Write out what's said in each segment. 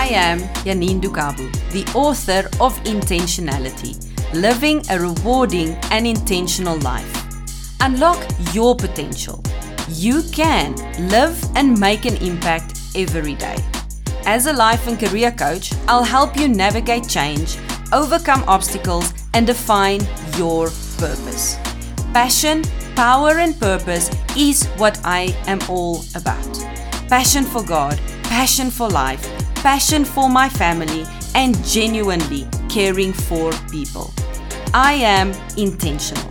I am Janine Dukabu, the author of Intentionality Living a Rewarding and Intentional Life. Unlock your potential. You can live and make an impact every day. As a life and career coach, I'll help you navigate change, overcome obstacles, and define your purpose. Passion, power, and purpose is what I am all about. Passion for God, passion for life, passion for my family, and genuinely caring for people. I am intentional.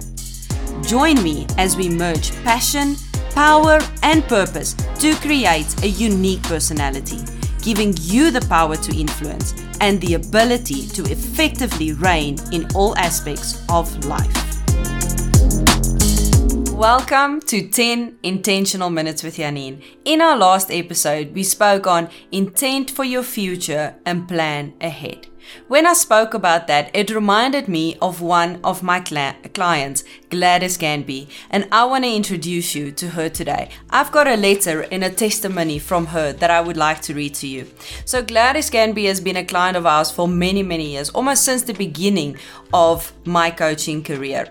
Join me as we merge passion, power, and purpose to create a unique personality, giving you the power to influence and the ability to effectively reign in all aspects of life. Welcome to 10 Intentional Minutes with Janine. In our last episode, we spoke on intent for your future and plan ahead. When I spoke about that, it reminded me of one of my cl- clients, Gladys Ganby, and I want to introduce you to her today. I've got a letter and a testimony from her that I would like to read to you. So, Gladys Ganby has been a client of ours for many, many years, almost since the beginning of my coaching career.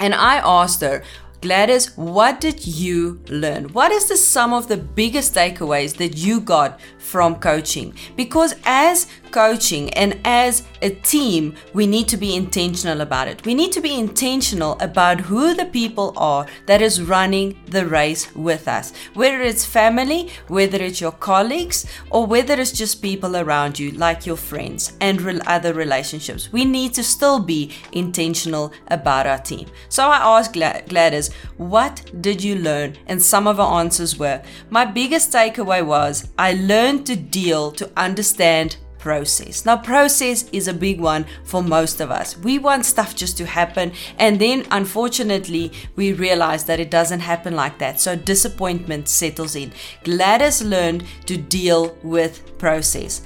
And I asked her, Gladys, what did you learn? What is the sum of the biggest takeaways that you got from coaching? Because as coaching and as a team, we need to be intentional about it. We need to be intentional about who the people are that is running the race with us. Whether it's family, whether it's your colleagues, or whether it's just people around you, like your friends and other relationships. We need to still be intentional about our team. So I asked Gladys, what did you learn? And some of our answers were My biggest takeaway was I learned to deal, to understand process. Now, process is a big one for most of us. We want stuff just to happen, and then unfortunately, we realize that it doesn't happen like that. So, disappointment settles in. Gladys learned to deal with process.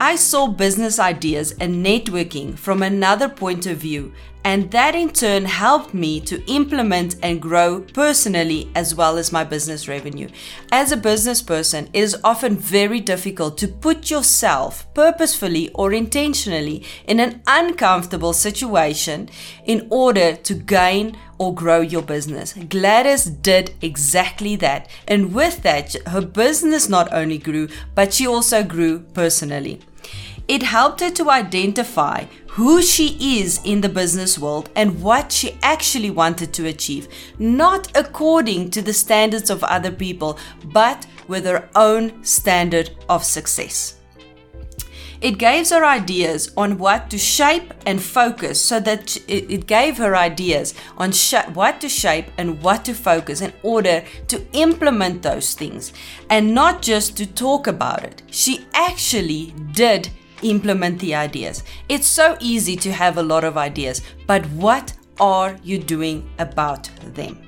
I saw business ideas and networking from another point of view, and that in turn helped me to implement and grow personally as well as my business revenue. As a business person, it is often very difficult to put yourself purposefully or intentionally in an uncomfortable situation in order to gain or grow your business. Gladys did exactly that, and with that, her business not only grew, but she also grew personally. It helped her to identify who she is in the business world and what she actually wanted to achieve, not according to the standards of other people, but with her own standard of success. It gave her ideas on what to shape and focus so that it gave her ideas on sh- what to shape and what to focus in order to implement those things and not just to talk about it. She actually did implement the ideas. It's so easy to have a lot of ideas, but what are you doing about them?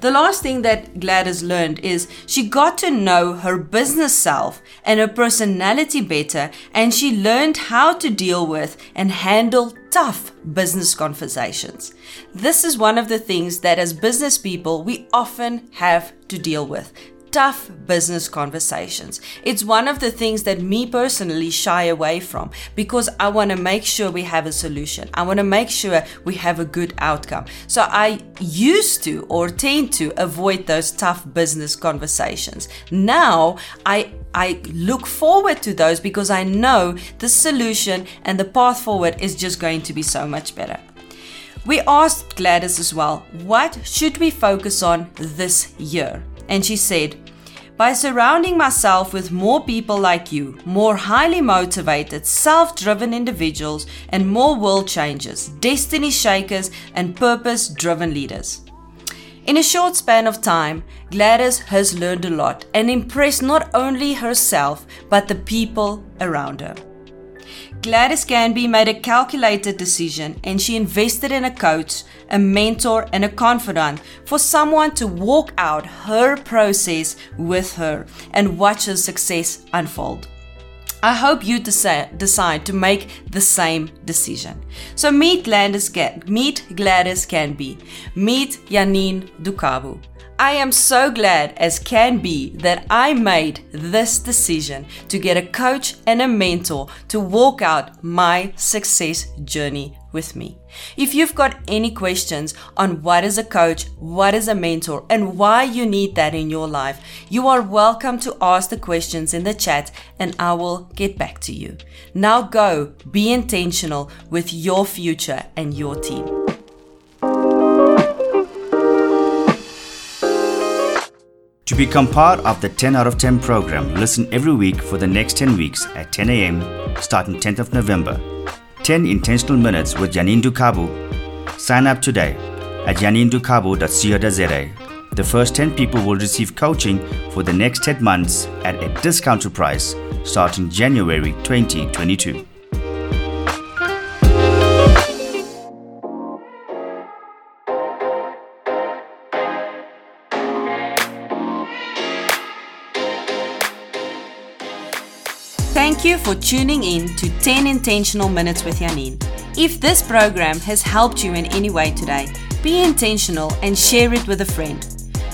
The last thing that Gladys learned is she got to know her business self and her personality better, and she learned how to deal with and handle tough business conversations. This is one of the things that as business people we often have to deal with tough business conversations. It's one of the things that me personally shy away from because I want to make sure we have a solution. I want to make sure we have a good outcome. So I used to or tend to avoid those tough business conversations. Now I I look forward to those because I know the solution and the path forward is just going to be so much better. We asked Gladys as well, what should we focus on this year? And she said, by surrounding myself with more people like you, more highly motivated, self driven individuals, and more world changers, destiny shakers, and purpose driven leaders. In a short span of time, Gladys has learned a lot and impressed not only herself, but the people around her. Gladys Ganby made a calculated decision and she invested in a coach, a mentor, and a confidant for someone to walk out her process with her and watch her success unfold. I hope you decide, to make the same decision. So meet Gladys, meet Gladys Ganby, meet Janine Dukabu. I am so glad as can be that I made this decision to get a coach and a mentor to walk out my success journey with me. If you've got any questions on what is a coach, what is a mentor, and why you need that in your life, you are welcome to ask the questions in the chat and I will get back to you. Now go be intentional with your future and your team. To become part of the 10 out of 10 program, listen every week for the next 10 weeks at 10 a.m. starting 10th of November. 10 intentional minutes with Janine Dukabu. Sign up today at janindukabu.co.za. The first 10 people will receive coaching for the next 10 months at a discounted price starting January 2022. Thank you for tuning in to 10 Intentional Minutes with Janine. If this program has helped you in any way today, be intentional and share it with a friend.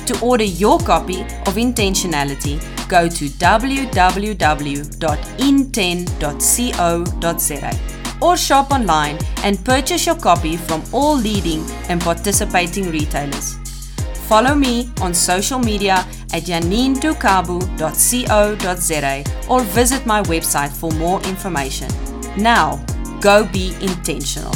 To order your copy of Intentionality, go to www.inten.co.za or shop online and purchase your copy from all leading and participating retailers. Follow me on social media at janindukabu.co.za or visit my website for more information. Now, go be intentional.